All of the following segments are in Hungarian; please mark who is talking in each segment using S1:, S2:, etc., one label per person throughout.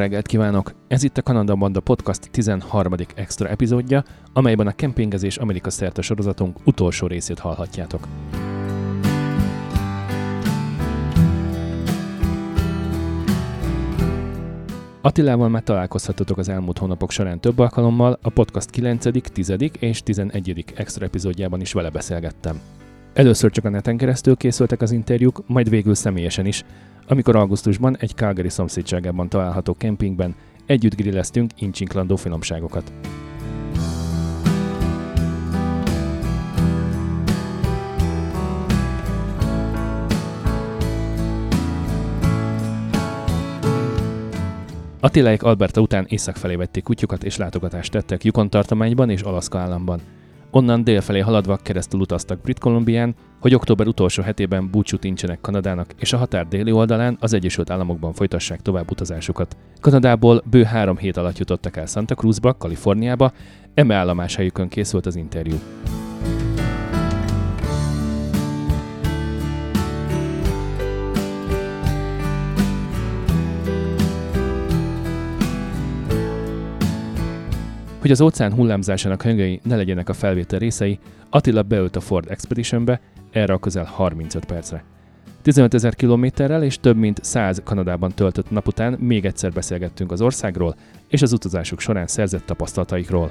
S1: Reggelt kívánok! Ez itt a Kanada Banda Podcast 13. extra epizódja, amelyben a kempingezés Amerika szerte sorozatunk utolsó részét hallhatjátok. Attilával már találkozhatotok az elmúlt hónapok során több alkalommal, a podcast 9., 10. és 11. extra epizódjában is vele beszélgettem. Először csak a neten keresztül készültek az interjúk, majd végül személyesen is, amikor augusztusban egy Calgary szomszédságában található kempingben együtt grilleztünk incsinklandó finomságokat. Attiláik Alberta után észak felé vették kutyukat és látogatást tettek Yukon tartományban és Alaszka államban. Onnan délfelé haladva keresztül utaztak Brit Kolumbián, hogy október utolsó hetében búcsút incsenek Kanadának, és a határ déli oldalán az Egyesült Államokban folytassák tovább utazásukat. Kanadából bő három hét alatt jutottak el Santa Cruzba, Kaliforniába, eme állomáshelyükön készült az interjú. Hogy az óceán hullámzásának hangjai ne legyenek a felvétel részei, Attila beült a Ford Expeditionbe erre a közel 35 percre. 15 ezer kilométerrel és több mint 100 Kanadában töltött nap után még egyszer beszélgettünk az országról és az utazásuk során szerzett tapasztalataikról.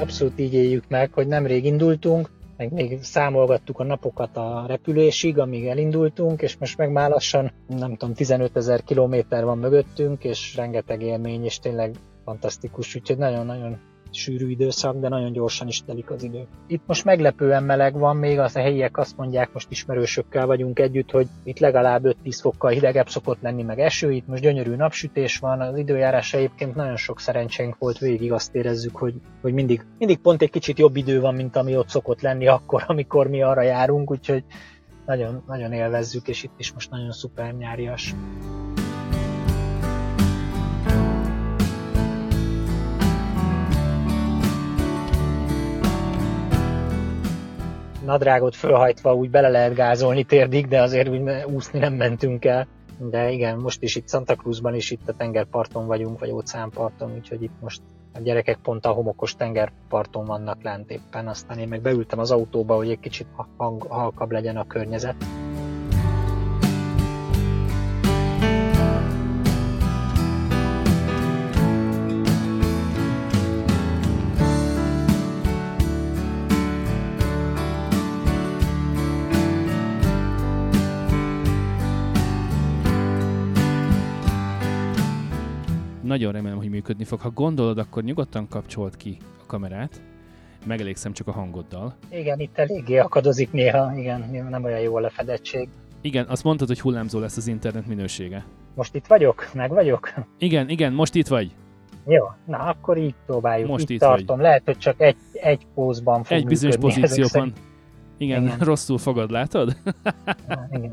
S2: Abszolút így éljük meg, hogy nemrég indultunk, meg még számolgattuk a napokat a repülésig, amíg elindultunk, és most meg már lassan, nem tudom, 15 ezer kilométer van mögöttünk, és rengeteg élmény, és tényleg fantasztikus, úgyhogy nagyon-nagyon sűrű időszak, de nagyon gyorsan is telik az idő. Itt most meglepően meleg van, még az a helyiek azt mondják, most ismerősökkel vagyunk együtt, hogy itt legalább 5-10 fokkal hidegebb szokott lenni, meg eső, itt most gyönyörű napsütés van, az időjárás egyébként nagyon sok szerencsénk volt, végig azt érezzük, hogy, hogy mindig, mindig pont egy kicsit jobb idő van, mint ami ott szokott lenni akkor, amikor mi arra járunk, úgyhogy nagyon, nagyon élvezzük, és itt is most nagyon szuper nyárias. Nadrágot fölhajtva úgy bele lehet gázolni térdig, de azért úgy úszni nem mentünk el. De igen, most is itt Santa Cruzban is itt a tengerparton vagyunk, vagy óceánparton, úgyhogy itt most a gyerekek pont a homokos tengerparton vannak lent éppen, aztán én meg beültem az autóba, hogy egy kicsit hang, halkabb legyen a környezet.
S1: Nagyon remélem, hogy működni fog. Ha gondolod, akkor nyugodtan kapcsolt ki a kamerát, megelégszem csak a hangoddal.
S2: Igen, itt eléggé akadozik néha, igen, nem olyan jó a lefedettség.
S1: Igen, azt mondtad, hogy hullámzó lesz az internet minősége.
S2: Most itt vagyok? Meg vagyok?
S1: Igen, igen, most itt vagy.
S2: Jó, na akkor így próbáljuk. Most itt, itt tartom. Vagy. Lehet, hogy csak egy, egy pózban fog
S1: Egy bizonyos pozícióban. Igen, igen, rosszul fogad, látod?
S2: Igen.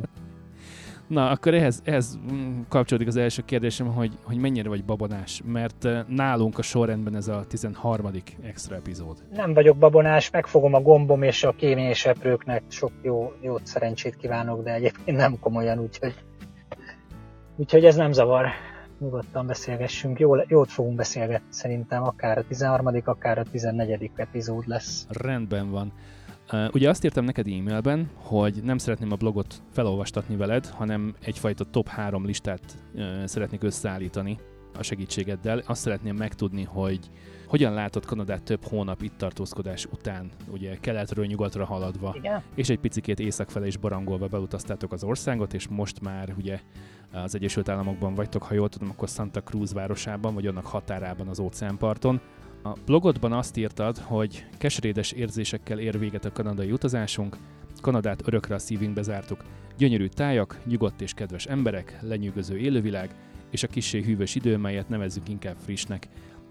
S1: Na, akkor ehhez, ehhez mm, kapcsolódik az első kérdésem, hogy, hogy mennyire vagy babonás, mert eh, nálunk a sorrendben ez a 13. extra epizód.
S2: Nem vagyok babonás, megfogom a gombom és a kéményseprőknek sok jó, jót szerencsét kívánok, de egyébként nem komolyan, úgyhogy, úgyhogy ez nem zavar. Nyugodtan beszélgessünk, Jól, jót fogunk beszélgetni szerintem, akár a 13. akár a 14. epizód lesz.
S1: Rendben van. Uh, ugye azt írtam neked e-mailben, hogy nem szeretném a blogot felolvastatni veled, hanem egyfajta top 3 listát uh, szeretnék összeállítani a segítségeddel. Azt szeretném megtudni, hogy hogyan látod Kanadát több hónap itt tartózkodás után, ugye keletről nyugatra haladva,
S2: Igen.
S1: és egy picikét észak felé is barangolva beutaztátok az országot, és most már ugye az Egyesült Államokban vagytok, ha jól tudom, akkor Santa Cruz városában, vagy annak határában az óceánparton. A blogodban azt írtad, hogy keserédes érzésekkel ér véget a kanadai utazásunk, Kanadát örökre a szívünkbe zártuk. Gyönyörű tájak, nyugodt és kedves emberek, lenyűgöző élővilág, és a kissé hűvös idő, melyet nevezzük inkább frissnek.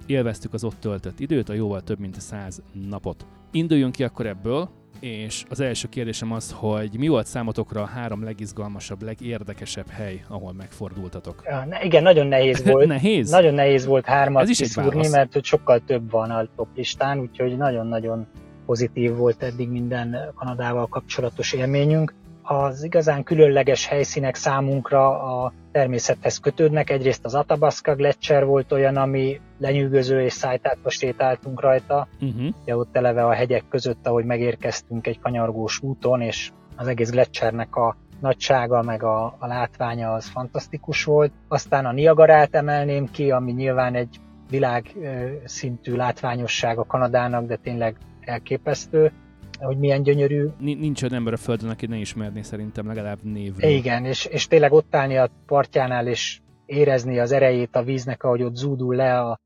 S1: Élveztük az ott töltött időt, a jóval több mint száz napot. Induljunk ki akkor ebből, és az első kérdésem az, hogy mi volt számotokra a három legizgalmasabb, legérdekesebb hely, ahol megfordultatok?
S2: Ja, ne, igen, nagyon nehéz volt.
S1: nehéz?
S2: Nagyon nehéz volt hármat Ez is kiszúrni, mert hogy sokkal több van a top listán, úgyhogy nagyon-nagyon pozitív volt eddig minden Kanadával kapcsolatos élményünk. Az igazán különleges helyszínek számunkra a természethez kötődnek. Egyrészt az Athabasca Gletscher volt olyan, ami lenyűgöző és szájtátva sétáltunk rajta. Uh-huh. Ja, ott eleve a hegyek között, ahogy megérkeztünk egy kanyargós úton, és az egész Gletschernek a nagysága, meg a, a látványa az fantasztikus volt. Aztán a Niagarát emelném ki, ami nyilván egy világ szintű látványosság a Kanadának, de tényleg elképesztő hogy milyen gyönyörű.
S1: Nincs olyan ember a Földön, aki ne ismerné szerintem legalább névről.
S2: Igen, és, és tényleg ott állni a partjánál, és érezni az erejét a víznek, ahogy ott zúdul le a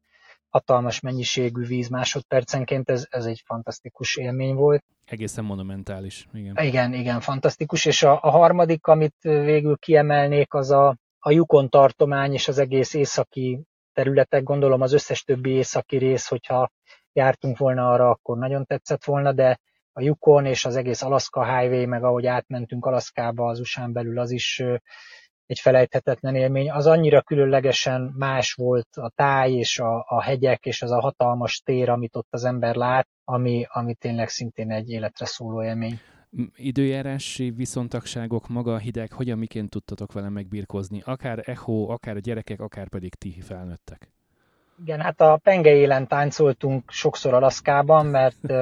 S2: hatalmas mennyiségű víz másodpercenként, ez, ez egy fantasztikus élmény volt.
S1: Egészen monumentális, igen.
S2: Igen, igen, fantasztikus, és a, a harmadik, amit végül kiemelnék, az a, a Yukon tartomány és az egész északi területek, gondolom az összes többi északi rész, hogyha jártunk volna arra, akkor nagyon tetszett volna, de a Yukon és az egész Alaska Highway, meg ahogy átmentünk Alaszkába az usa belül, az is egy felejthetetlen élmény. Az annyira különlegesen más volt a táj és a, a hegyek és az a hatalmas tér, amit ott az ember lát, ami, ami tényleg szintén egy életre szóló élmény.
S1: Időjárási viszontagságok, maga a hideg, hogyan miként tudtatok vele megbírkozni? Akár echo, akár a gyerekek, akár pedig ti felnőttek?
S2: Igen, hát a penge élen táncoltunk sokszor Alaszkában, mert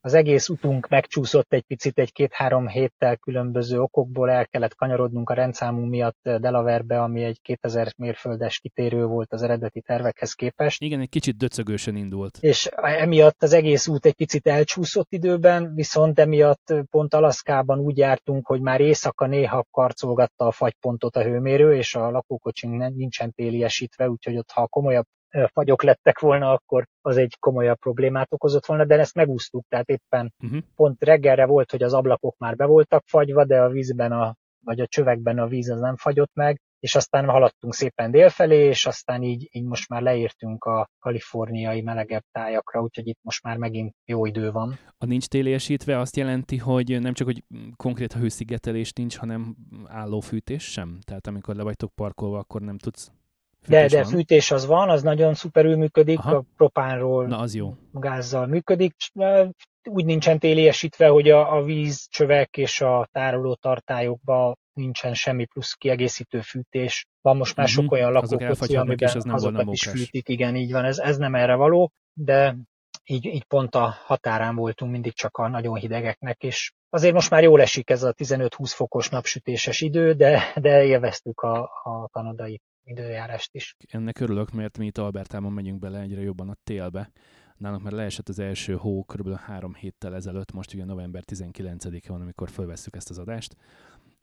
S2: az egész utunk megcsúszott egy picit egy-két-három héttel különböző okokból, el kellett kanyarodnunk a rendszámú miatt Delaverbe, ami egy 2000 mérföldes kitérő volt az eredeti tervekhez képest.
S1: Igen, egy kicsit döcögősen indult.
S2: És emiatt az egész út egy picit elcsúszott időben, viszont emiatt pont Alaszkában úgy jártunk, hogy már éjszaka néha karcolgatta a fagypontot a hőmérő, és a lakókocsink nincsen téliesítve, úgyhogy ott ha komolyabb fagyok lettek volna, akkor az egy komolyabb problémát okozott volna, de ezt megúsztuk, tehát éppen uh-huh. pont reggelre volt, hogy az ablakok már be voltak fagyva, de a vízben, a, vagy a csövekben a víz az nem fagyott meg, és aztán haladtunk szépen délfelé, és aztán így, így most már leértünk a kaliforniai melegebb tájakra, úgyhogy itt most már megint jó idő van.
S1: A nincs téliesítve azt jelenti, hogy nem csak, hogy konkrét hőszigetelés nincs, hanem állófűtés sem? Tehát amikor le vagytok parkolva, akkor nem tudsz
S2: de, de van. fűtés az van, az nagyon szuperül működik, Aha. a propánról
S1: Na, az jó.
S2: gázzal működik. Úgy nincsen téliesítve, hogy a, a vízcsövek és a tároló tartályokban nincsen semmi plusz kiegészítő fűtés. Van most már uh-huh. sok olyan lakókocsi, amiben az nem azokat is fűtik. Igen, így van, ez, ez nem erre való, de így, így pont a határán voltunk mindig csak a nagyon hidegeknek, és azért most már jól esik ez a 15-20 fokos napsütéses idő, de, de élveztük a, a kanadai időjárást is.
S1: Ennek örülök, mert mi itt Albertában megyünk bele egyre jobban a télbe. Nálunk már leesett az első hó kb. három héttel ezelőtt, most ugye november 19-e van, amikor felvesszük ezt az adást,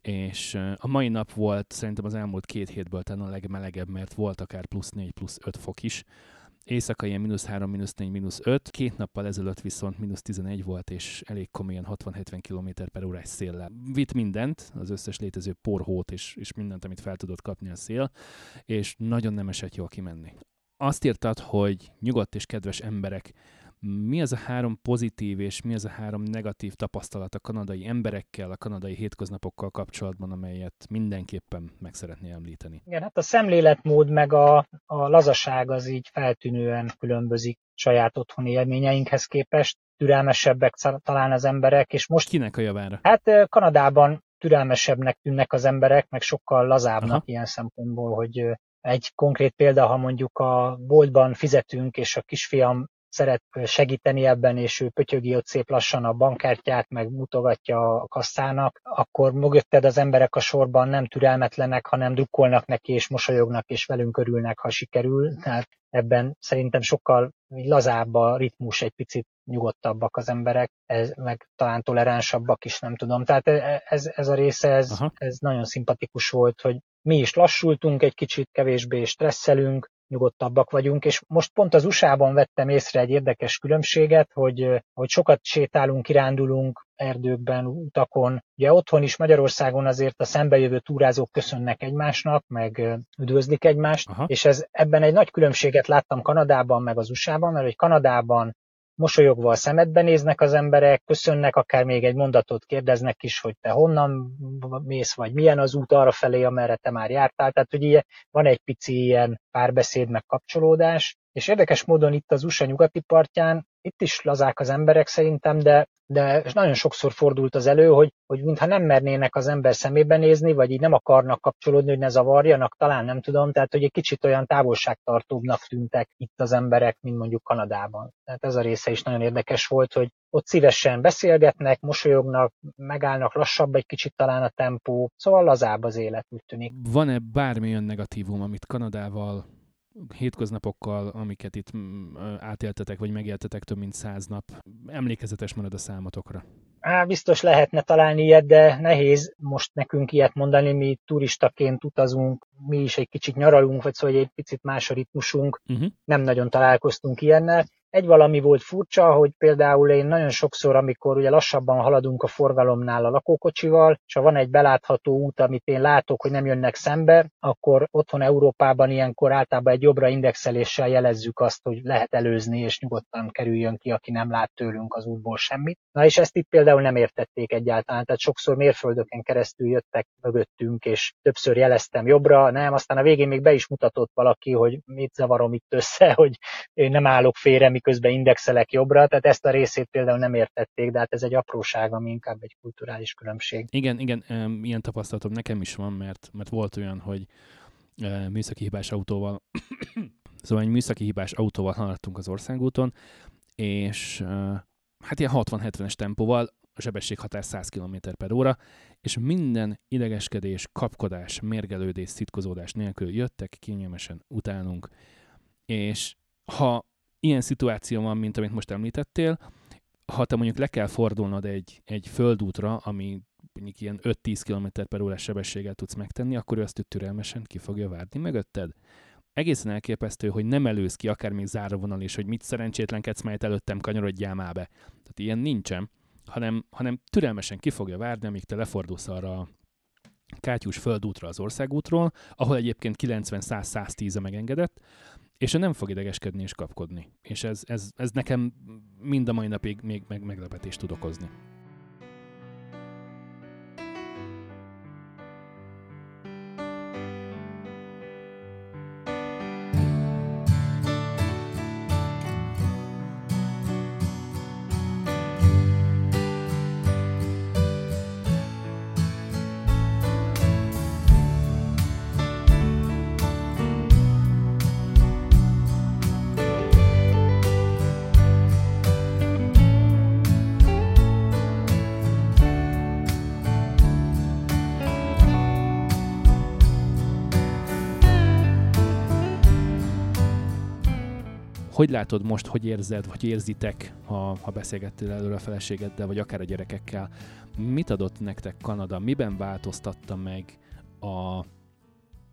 S1: és a mai nap volt szerintem az elmúlt két hétből talán a legmelegebb, mert volt akár plusz 4, plusz 5 fok is, Éjszaka ilyen mínusz 3, mínusz 4, mínusz 5. Két nappal ezelőtt viszont mínusz 11 volt, és elég komolyan 60-70 km per órás széllel. Vitt mindent, az összes létező porhót, és, és mindent, amit fel tudott kapni a szél, és nagyon nem esett jól kimenni. Azt írtad, hogy nyugodt és kedves emberek mi az a három pozitív és mi az a három negatív tapasztalat a kanadai emberekkel, a kanadai hétköznapokkal kapcsolatban, amelyet mindenképpen meg szeretné említeni?
S2: Igen, hát a szemléletmód meg a, a lazaság az így feltűnően különbözik saját otthoni élményeinkhez képest. Türelmesebbek talán az emberek, és most...
S1: Kinek a javára?
S2: Hát Kanadában türelmesebbnek tűnnek az emberek, meg sokkal lazábbnak Aha. ilyen szempontból, hogy egy konkrét példa, ha mondjuk a boltban fizetünk, és a kisfiam szeret segíteni ebben, és ő pötyögi ott szép lassan a bankkártyát, meg mutogatja a kasszának, akkor mögötted az emberek a sorban nem türelmetlenek, hanem drukkolnak neki, és mosolyognak, és velünk örülnek, ha sikerül. Tehát ebben szerintem sokkal lazább a ritmus, egy picit nyugodtabbak az emberek, ez, meg talán toleránsabbak is, nem tudom. Tehát e, ez, ez a része, ez, ez nagyon szimpatikus volt, hogy mi is lassultunk, egy kicsit kevésbé stresszelünk, nyugodtabbak vagyunk, és most pont az USA-ban vettem észre egy érdekes különbséget, hogy, hogy sokat sétálunk, kirándulunk erdőkben, utakon. Ugye otthon is Magyarországon azért a szembejövő túrázók köszönnek egymásnak, meg üdvözlik egymást, Aha. és ez, ebben egy nagy különbséget láttam Kanadában, meg az USA-ban, mert hogy Kanadában mosolyogva a szemedbe néznek az emberek, köszönnek, akár még egy mondatot kérdeznek is, hogy te honnan mész, vagy milyen az út arra felé, amerre te már jártál. Tehát, hogy ilyen, van egy pici ilyen párbeszéd, meg kapcsolódás. És érdekes módon itt az USA nyugati partján, itt is lazák az emberek szerintem, de, de nagyon sokszor fordult az elő, hogy, hogy mintha nem mernének az ember szemébe nézni, vagy így nem akarnak kapcsolódni, hogy ne zavarjanak, talán nem tudom, tehát hogy egy kicsit olyan távolságtartóbbnak tűntek itt az emberek, mint mondjuk Kanadában. Tehát ez a része is nagyon érdekes volt, hogy ott szívesen beszélgetnek, mosolyognak, megállnak lassabb egy kicsit talán a tempó, szóval lazább az élet, úgy tűnik.
S1: Van-e bármilyen negatívum, amit Kanadával hétköznapokkal, amiket itt mm, átéltetek, vagy megéltetek több mint száz nap, emlékezetes marad a számotokra?
S2: Á, biztos lehetne találni ilyet, de nehéz most nekünk ilyet mondani, mi turistaként utazunk, mi is egy kicsit nyaralunk, vagy szóval egy picit más a ritmusunk, uh-huh. nem nagyon találkoztunk ilyennel. Egy valami volt furcsa, hogy például én nagyon sokszor, amikor ugye lassabban haladunk a forgalomnál a lakókocsival, és ha van egy belátható út, amit én látok, hogy nem jönnek szembe, akkor otthon Európában ilyenkor általában egy jobbra indexeléssel jelezzük azt, hogy lehet előzni, és nyugodtan kerüljön ki, aki nem lát tőlünk az útból semmit. Na és ezt itt például nem értették egyáltalán, tehát sokszor mérföldöken keresztül jöttek mögöttünk, és többször jeleztem jobbra, nem, aztán a végén még be is mutatott valaki, hogy mit zavarom itt össze, hogy én nem állok félre, miközben indexelek jobbra, tehát ezt a részét például nem értették, de hát ez egy apróság, ami inkább egy kulturális különbség.
S1: Igen, igen, ilyen tapasztalatom nekem is van, mert, mert volt olyan, hogy műszaki hibás autóval, szóval egy műszaki hibás autóval haladtunk az országúton, és hát ilyen 60-70-es tempóval, a sebességhatár 100 km per óra, és minden idegeskedés, kapkodás, mérgelődés, szitkozódás nélkül jöttek kényelmesen utánunk, és ha ilyen szituáció van, mint amit most említettél, ha te mondjuk le kell fordulnod egy, egy földútra, ami mondjuk ilyen 5-10 km per órás sebességgel tudsz megtenni, akkor ő azt türelmesen ki fogja várni mögötted. Egészen elképesztő, hogy nem előz ki akár még záróvonal is, hogy mit szerencsétlenkedsz, majd előttem kanyarodjál már be. Tehát ilyen nincsen, hanem, hanem türelmesen ki fogja várni, amíg te lefordulsz arra a kátyús földútra az országútról, ahol egyébként 90-100-110 megengedett, és ő nem fog idegeskedni és kapkodni. És ez, ez, ez nekem mind a mai napig még meg, meglepetést tud okozni. Hogy látod most, hogy érzed, vagy érzitek, ha, ha beszélgettél előre a feleségeddel, vagy akár a gyerekekkel? Mit adott nektek Kanada? Miben változtatta meg a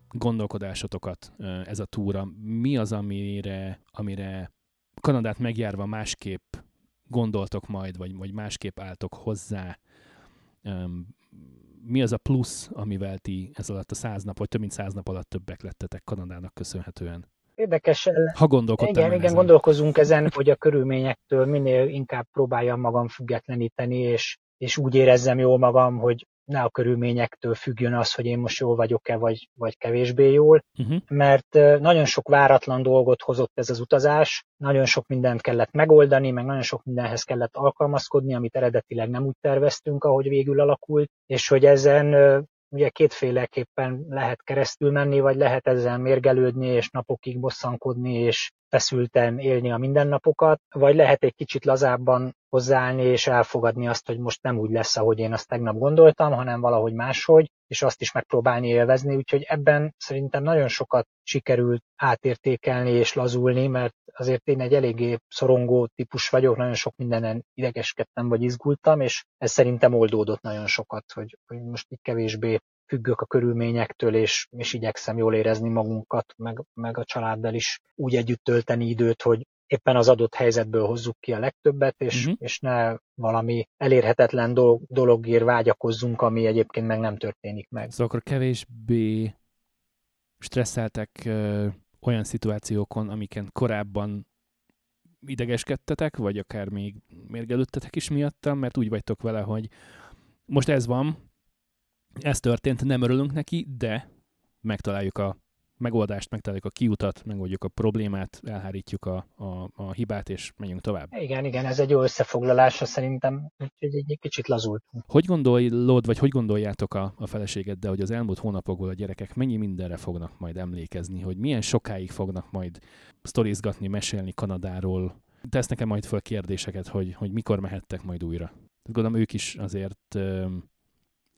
S1: gondolkodásotokat ez a túra? Mi az, amire, amire Kanadát megjárva másképp gondoltok majd, vagy, vagy másképp álltok hozzá? Mi az a plusz, amivel ti ez alatt a száz nap, vagy több mint száz nap alatt többek lettetek Kanadának köszönhetően?
S2: Érdekes.
S1: Ha gondolkodtam
S2: Igen, igen, ezen. gondolkozunk ezen, hogy a körülményektől minél inkább próbáljam magam függetleníteni, és, és úgy érezzem jól magam, hogy ne a körülményektől függjön az, hogy én most jól vagyok-e, vagy, vagy kevésbé jól, uh-huh. mert nagyon sok váratlan dolgot hozott ez az utazás, nagyon sok mindent kellett megoldani, meg nagyon sok mindenhez kellett alkalmazkodni, amit eredetileg nem úgy terveztünk, ahogy végül alakult, és hogy ezen ugye kétféleképpen lehet keresztül menni, vagy lehet ezzel mérgelődni, és napokig bosszankodni, és feszülten élni a mindennapokat, vagy lehet egy kicsit lazábban hozzáállni és elfogadni azt, hogy most nem úgy lesz, ahogy én azt tegnap gondoltam, hanem valahogy máshogy, és azt is megpróbálni élvezni, úgyhogy ebben szerintem nagyon sokat sikerült átértékelni és lazulni, mert azért én egy eléggé szorongó típus vagyok, nagyon sok mindenen idegeskedtem vagy izgultam, és ez szerintem oldódott nagyon sokat, hogy, hogy most így kevésbé függök a körülményektől, és, és igyekszem jól érezni magunkat, meg, meg a családdal is úgy együtt tölteni időt, hogy éppen az adott helyzetből hozzuk ki a legtöbbet, és, uh-huh. és ne valami elérhetetlen dolog, dologért vágyakozzunk, ami egyébként meg nem történik meg.
S1: Szóval akkor kevésbé stresszeltek ö, olyan szituációkon, amiken korábban idegeskedtetek, vagy akár még mérgelődtetek is miattam, mert úgy vagytok vele, hogy most ez van, ez történt, nem örülünk neki, de megtaláljuk a megoldást, megtaláljuk a kiutat, megoldjuk a problémát, elhárítjuk a, a, a hibát, és menjünk tovább.
S2: Igen, igen, ez egy jó összefoglalása szerintem, úgyhogy egy kicsit lazultunk.
S1: Hogy gondolod, vagy hogy gondoljátok a, a feleségeddel, hogy az elmúlt hónapokból a gyerekek mennyi mindenre fognak majd emlékezni, hogy milyen sokáig fognak majd sztorizgatni, mesélni Kanadáról, tesz nekem majd föl kérdéseket, hogy, hogy mikor mehettek majd újra. Gondolom ők is azért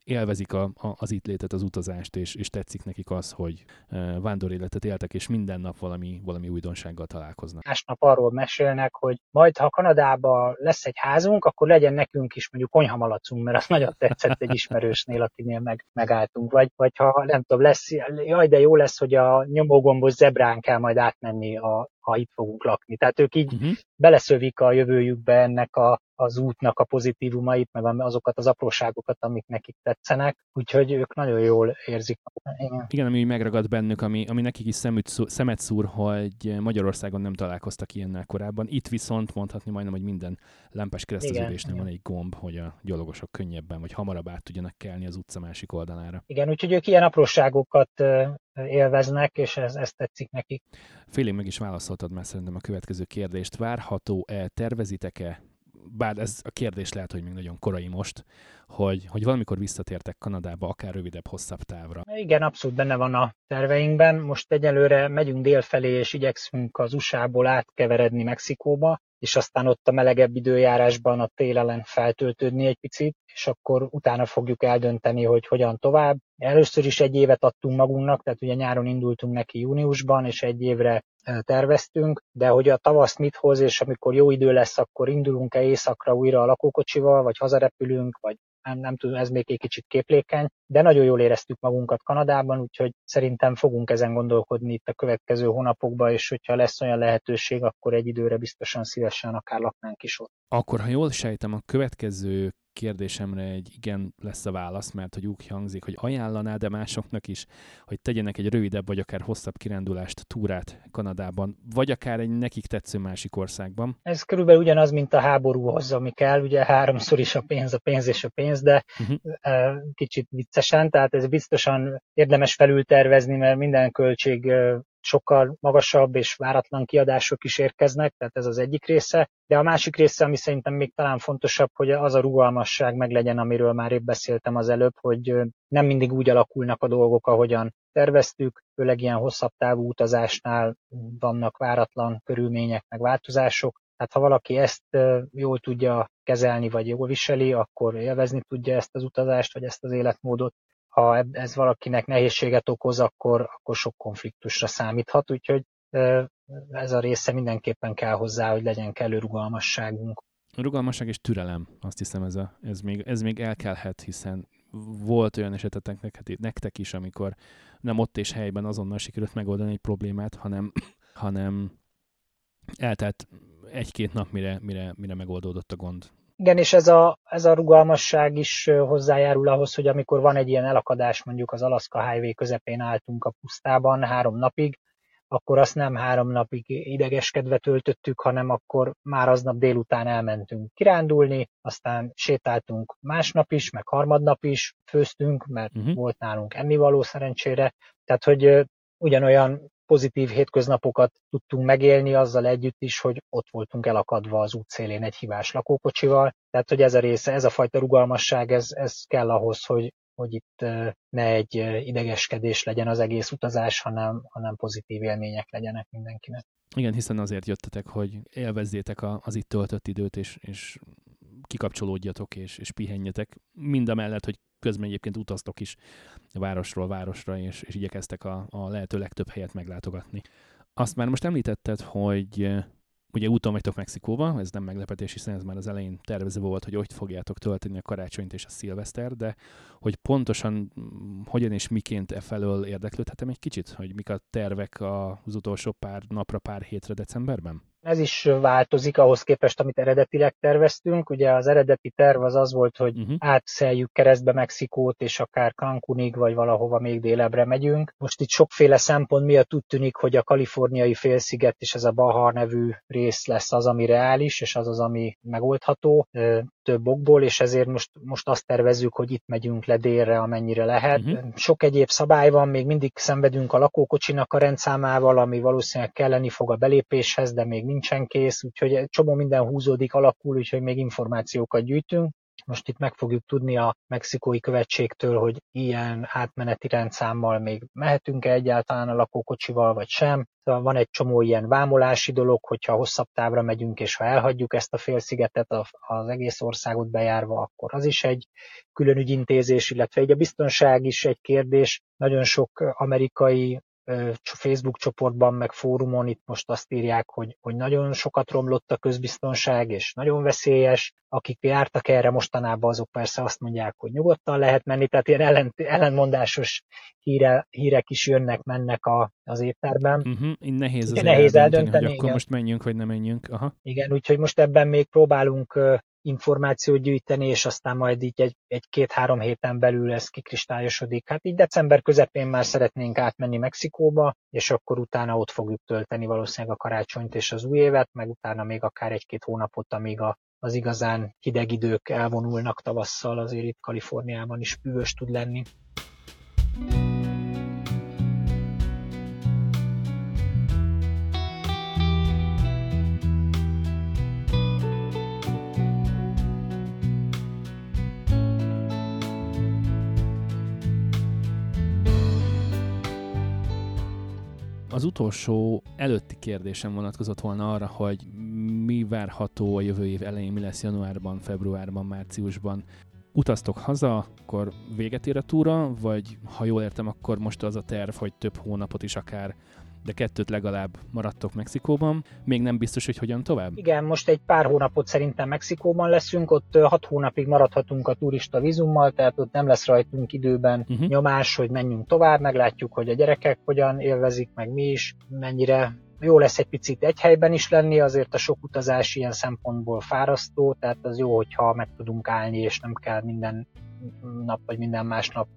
S1: élvezik a, a, az itt létet, az utazást, és, és tetszik nekik az, hogy uh, vándoréletet éltek, és minden nap valami, valami újdonsággal találkoznak.
S2: Másnap arról mesélnek, hogy majd, ha Kanadában lesz egy házunk, akkor legyen nekünk is mondjuk konyhamalacunk, mert az nagyon tetszett egy ismerősnél, akinél meg, megálltunk. Vagy, vagy ha nem tudom, lesz, jaj, de jó lesz, hogy a nyomógombos zebrán kell majd átmenni a, ha itt fogunk lakni. Tehát ők így uh-huh. beleszövik a jövőjükbe ennek a, az útnak a pozitívumait, meg azokat az apróságokat, amik nekik tetszenek, úgyhogy ők nagyon jól érzik.
S1: Igen, Igen ami megragad bennük, ami, ami nekik is szemüt, szemet szúr, hogy Magyarországon nem találkoztak ilyennel korábban. Itt viszont mondhatni majdnem, hogy minden lámpás kereszteződésnél van egy gomb, hogy a gyalogosok könnyebben vagy hamarabb át tudjanak kelni az utca másik oldalára.
S2: Igen, úgyhogy ők ilyen apróságokat élveznek, és ez, ez tetszik nekik.
S1: Félig meg is válaszoltad már szerintem a következő kérdést. Várható-e, tervezitek-e, bár ez a kérdés lehet, hogy még nagyon korai most, hogy, hogy valamikor visszatértek Kanadába, akár rövidebb, hosszabb távra.
S2: Igen, abszolút benne van a terveinkben. Most egyelőre megyünk délfelé, és igyekszünk az USA-ból átkeveredni Mexikóba, és aztán ott a melegebb időjárásban a tél ellen feltöltődni egy picit, és akkor utána fogjuk eldönteni, hogy hogyan tovább. Először is egy évet adtunk magunknak, tehát ugye nyáron indultunk neki júniusban, és egy évre terveztünk, de hogy a tavasz mit hoz, és amikor jó idő lesz, akkor indulunk-e éjszakra újra a lakókocsival, vagy hazarepülünk, vagy nem, nem tudom, ez még egy kicsit képlékeny, de nagyon jól éreztük magunkat Kanadában, úgyhogy szerintem fogunk ezen gondolkodni itt a következő hónapokban, és hogyha lesz olyan lehetőség, akkor egy időre biztosan szívesen akár laknánk is ott.
S1: Akkor, ha jól sejtem, a következő kérdésemre egy igen lesz a válasz, mert hogy úgy hangzik, hogy ajánlaná, de másoknak is, hogy tegyenek egy rövidebb vagy akár hosszabb kirándulást, túrát Kanadában, vagy akár egy nekik tetsző másik országban.
S2: Ez körülbelül ugyanaz, mint a háborúhoz, ami kell, ugye háromszor is a pénz, a pénz és a pénz, de uh-huh. kicsit viccesen, tehát ez biztosan érdemes felültervezni, mert minden költség sokkal magasabb és váratlan kiadások is érkeznek, tehát ez az egyik része. De a másik része, ami szerintem még talán fontosabb, hogy az a rugalmasság meglegyen, amiről már épp beszéltem az előbb, hogy nem mindig úgy alakulnak a dolgok, ahogyan terveztük, főleg ilyen hosszabb távú utazásnál vannak váratlan körülmények, meg változások. Tehát ha valaki ezt jól tudja kezelni, vagy jól viseli, akkor élvezni tudja ezt az utazást, vagy ezt az életmódot, ha ez valakinek nehézséget okoz, akkor, akkor sok konfliktusra számíthat, úgyhogy ez a része mindenképpen kell hozzá, hogy legyen kellő rugalmasságunk.
S1: Rugalmasság és türelem, azt hiszem ez, a, ez, még, ez még elkelhet, hiszen volt olyan esetetek nektek is, amikor nem ott és helyben azonnal sikerült megoldani egy problémát, hanem, hanem eltelt egy-két nap, mire, mire, mire megoldódott a gond.
S2: Igen, és ez a, ez a rugalmasság is hozzájárul ahhoz, hogy amikor van egy ilyen elakadás, mondjuk az Alaska Highway közepén álltunk a pusztában három napig, akkor azt nem három napig idegeskedve töltöttük, hanem akkor már aznap délután elmentünk kirándulni, aztán sétáltunk másnap is, meg harmadnap is, főztünk, mert uh-huh. volt nálunk ennivaló szerencsére. Tehát, hogy ugyanolyan pozitív hétköznapokat tudtunk megélni azzal együtt is, hogy ott voltunk elakadva az útszélén egy hibás lakókocsival. Tehát, hogy ez a része, ez a fajta rugalmasság, ez, ez kell ahhoz, hogy, hogy itt ne egy idegeskedés legyen az egész utazás, hanem, hanem pozitív élmények legyenek mindenkinek.
S1: Igen, hiszen azért jöttetek, hogy élvezzétek az itt töltött időt, és, és kikapcsolódjatok és, és pihenjetek. Mind a mellett, hogy közben egyébként utaztok is városról városra, és, és igyekeztek a, a lehető legtöbb helyet meglátogatni. Azt már most említetted, hogy ugye úton vagytok Mexikóba, ez nem meglepetés, hiszen ez már az elején tervezve volt, hogy hogy fogjátok tölteni a karácsonyt és a szilveszter, de hogy pontosan mm, hogyan és miként e felől érdeklődhetem egy kicsit, hogy mik a tervek az utolsó pár napra, pár hétre decemberben?
S2: Ez is változik ahhoz képest, amit eredetileg terveztünk. Ugye az eredeti terv az az volt, hogy uh-huh. átszeljük keresztbe Mexikót, és akár Cancunig, vagy valahova még délebbre megyünk. Most itt sokféle szempont miatt úgy tűnik, hogy a kaliforniai félsziget és ez a Baja nevű rész lesz az, ami reális, és az az, ami megoldható. Több okból, és ezért most, most azt tervezzük, hogy itt megyünk le délre, amennyire lehet. Uh-huh. Sok egyéb szabály van, még mindig szenvedünk a lakókocsinak a rendszámával, ami valószínűleg kelleni fog a belépéshez, de még nincsen kész, úgyhogy csomó minden húzódik, alakul, úgyhogy még információkat gyűjtünk. Most itt meg fogjuk tudni a mexikói követségtől, hogy ilyen átmeneti rendszámmal még mehetünk-e egyáltalán a lakókocsival, vagy sem. Szóval van egy csomó ilyen vámolási dolog, hogyha hosszabb távra megyünk, és ha elhagyjuk ezt a félszigetet az egész országot bejárva, akkor az is egy külön ügyintézés, illetve egy a biztonság is egy kérdés. Nagyon sok amerikai Facebook csoportban, meg fórumon itt most azt írják, hogy, hogy nagyon sokat romlott a közbiztonság, és nagyon veszélyes. Akik jártak erre mostanában, azok persze azt mondják, hogy nyugodtan lehet menni, tehát ilyen ellen, ellenmondásos híre, hírek is jönnek, mennek a, az étterben.
S1: Uh-huh, nehéz, az nehéz eldönteni, eldönteni, hogy akkor igen. most menjünk, vagy nem menjünk. Aha.
S2: Igen, úgyhogy most ebben még próbálunk információt gyűjteni, és aztán majd így egy, egy két-három héten belül ez kikristályosodik. Hát így december közepén már szeretnénk átmenni Mexikóba, és akkor utána ott fogjuk tölteni valószínűleg a karácsonyt és az új évet, meg utána még akár egy-két hónapot, amíg a, az igazán hideg idők elvonulnak tavasszal, azért itt Kaliforniában is bűvös tud lenni.
S1: Az utolsó előtti kérdésem vonatkozott volna arra, hogy mi várható a jövő év elején, mi lesz januárban, februárban, márciusban. Utaztok haza, akkor véget ér a túra, vagy ha jól értem, akkor most az a terv, hogy több hónapot is akár de kettőt legalább maradtok Mexikóban. Még nem biztos, hogy hogyan tovább?
S2: Igen, most egy pár hónapot szerintem Mexikóban leszünk, ott hat hónapig maradhatunk a turista vízummal, tehát ott nem lesz rajtunk időben uh-huh. nyomás, hogy menjünk tovább, meglátjuk, hogy a gyerekek hogyan élvezik, meg mi is, mennyire jó lesz egy picit egy helyben is lenni, azért a sok utazás ilyen szempontból fárasztó, tehát az jó, hogyha meg tudunk állni, és nem kell minden nap vagy minden másnap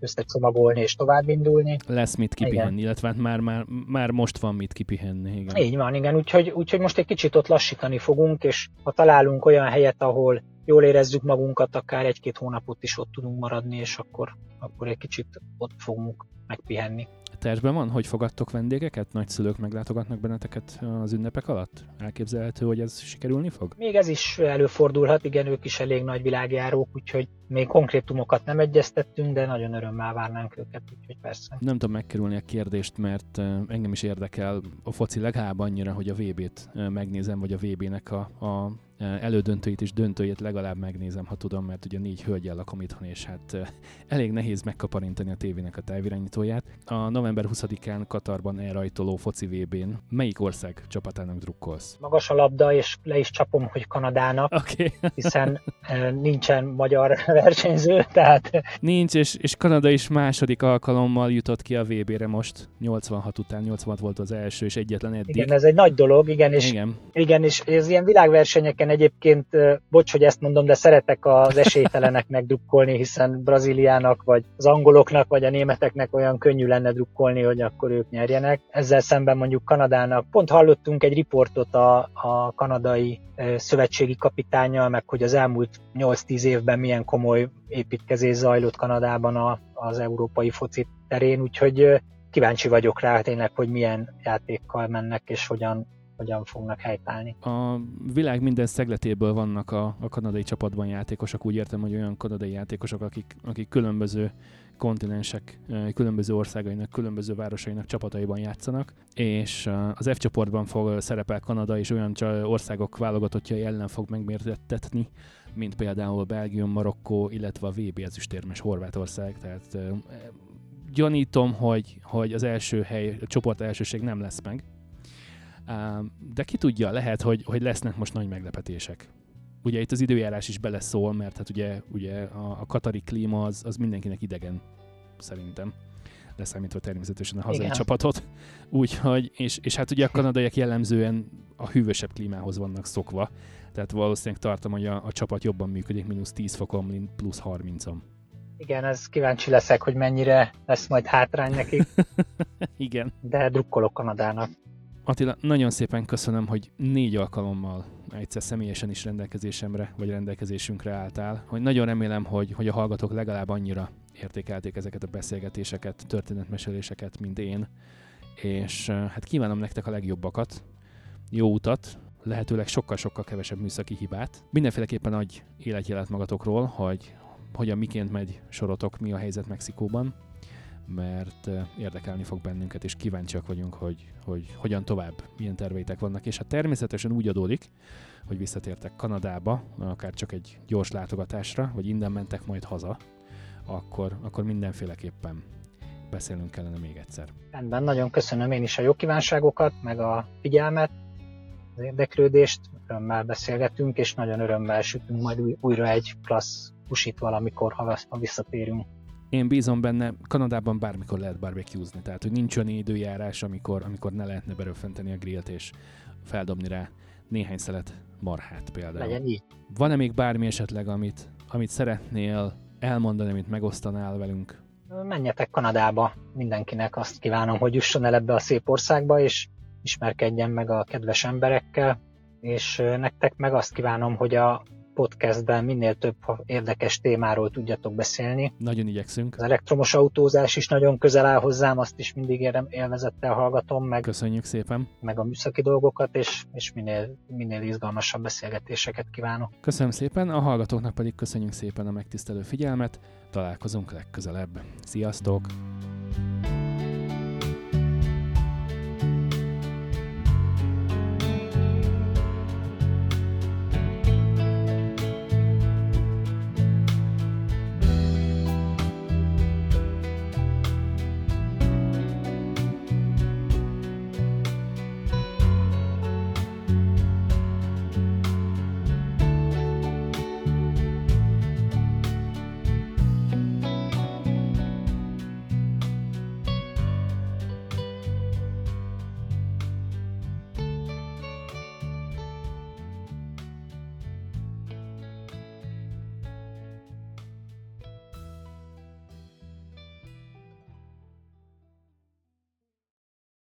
S2: összecsomagolni és továbbindulni.
S1: Lesz mit kipihenni, igen. illetve hát már, már, már most van mit kipihenni. Igen.
S2: Így van, igen, úgyhogy, úgyhogy most egy kicsit ott lassítani fogunk, és ha találunk olyan helyet, ahol jól érezzük magunkat, akár egy-két hónapot is ott tudunk maradni, és akkor, akkor egy kicsit ott fogunk megpihenni
S1: tervben van, hogy fogadtok vendégeket? Nagyszülők meglátogatnak benneteket az ünnepek alatt? Elképzelhető, hogy ez sikerülni fog?
S2: Még ez is előfordulhat, igen, ők is elég nagy világjárók, úgyhogy még konkrétumokat nem egyeztettünk, de nagyon örömmel várnánk őket, úgyhogy persze.
S1: Nem tudom megkerülni a kérdést, mert engem is érdekel a foci legalább annyira, hogy a VB-t megnézem, vagy a VB-nek a, a elődöntőit és döntőjét legalább megnézem, ha tudom, mert ugye négy hölgyel lakom itthon, és hát elég nehéz megkaparintani a tévének a távirányítóját. A november 20-án Katarban elrajtoló foci VB-n melyik ország csapatának drukkolsz?
S2: Magas a labda, és le is csapom, hogy Kanadának,
S1: okay.
S2: hiszen nincsen magyar versenyző, tehát...
S1: Nincs, és, és Kanada is második alkalommal jutott ki a VB-re most, 86 után, 86 volt az első, és egyetlen eddig.
S2: Igen, ez egy nagy dolog, igen, és, igen. igen, és ez ilyen világversenyeken egyébként, bocs, hogy ezt mondom, de szeretek az esélyteleneknek drukkolni, hiszen Brazíliának, vagy az angoloknak, vagy a németeknek olyan könnyű lenne drukkolni, hogy akkor ők nyerjenek. Ezzel szemben mondjuk Kanadának. Pont hallottunk egy riportot a, a kanadai szövetségi kapitányjal, meg hogy az elmúlt 8-10 évben milyen komoly építkezés zajlott Kanadában a, az európai foci terén, úgyhogy kíváncsi vagyok rá tényleg, hogy milyen játékkal mennek, és hogyan hogyan fognak helytállni.
S1: A világ minden szegletéből vannak a, a kanadai csapatban játékosok, úgy értem, hogy olyan kanadai játékosok, akik, akik különböző kontinensek, különböző országainak, különböző városainak csapataiban játszanak, és az F csoportban fog szerepel Kanada, és olyan országok válogatottjai ellen fog megmértettetni, mint például Belgium, Marokkó, illetve a VB ezüstérmes Horvátország, tehát gyanítom, hogy, hogy az első hely, a csoport elsőség nem lesz meg, de ki tudja, lehet, hogy, hogy lesznek most nagy meglepetések. Ugye itt az időjárás is beleszól, mert hát ugye, ugye a, a katari klíma az, az mindenkinek idegen, szerintem leszámítva természetesen a hazai Igen. csapatot. Úgyhogy, és, és hát ugye a kanadaiak jellemzően a hűvösebb klímához vannak szokva, tehát valószínűleg tartom, hogy a, a csapat jobban működik mínusz 10 fokon, mint plusz 30-on.
S2: Igen, ez kíváncsi leszek, hogy mennyire lesz majd hátrány nekik.
S1: Igen.
S2: De drukkolok Kanadának.
S1: Attila, nagyon szépen köszönöm, hogy négy alkalommal egyszer személyesen is rendelkezésemre, vagy rendelkezésünkre álltál, hogy nagyon remélem, hogy, hogy a hallgatók legalább annyira értékelték ezeket a beszélgetéseket, történetmeséléseket, mint én, és hát kívánom nektek a legjobbakat, jó utat, lehetőleg sokkal-sokkal kevesebb műszaki hibát. Mindenféleképpen adj életjelet magatokról, hogy hogyan miként megy sorotok, mi a helyzet Mexikóban, mert érdekelni fog bennünket, és kíváncsiak vagyunk, hogy, hogy hogyan tovább, milyen terveitek vannak, és hát természetesen úgy adódik, hogy visszatértek Kanadába, akár csak egy gyors látogatásra, vagy innen mentek majd haza, akkor, akkor mindenféleképpen beszélnünk kellene még egyszer.
S2: Rendben, nagyon köszönöm én is a jó kívánságokat, meg a figyelmet, az érdeklődést, örömmel beszélgetünk, és nagyon örömmel sütünk majd újra egy klassz pusit valamikor, ha, ha visszatérünk.
S1: Én bízom benne, Kanadában bármikor lehet barbecue-zni, tehát hogy nincs olyan időjárás, amikor, amikor ne lehetne beröfenteni a grillt és feldobni rá néhány szelet marhát például.
S2: Legyen így.
S1: Van-e még bármi esetleg, amit, amit szeretnél elmondani, amit megosztanál velünk?
S2: Menjetek Kanadába, mindenkinek azt kívánom, hogy jusson el ebbe a szép országba, és ismerkedjen meg a kedves emberekkel, és nektek meg azt kívánom, hogy a podcastben minél több érdekes témáról tudjatok beszélni.
S1: Nagyon igyekszünk.
S2: Az elektromos autózás is nagyon közel áll hozzám, azt is mindig érem, élvezettel hallgatom meg.
S1: Köszönjük szépen.
S2: Meg a műszaki dolgokat, és, és minél, minél izgalmasabb beszélgetéseket kívánok.
S1: Köszönöm szépen, a hallgatóknak pedig köszönjük szépen a megtisztelő figyelmet. Találkozunk legközelebb. Sziasztok!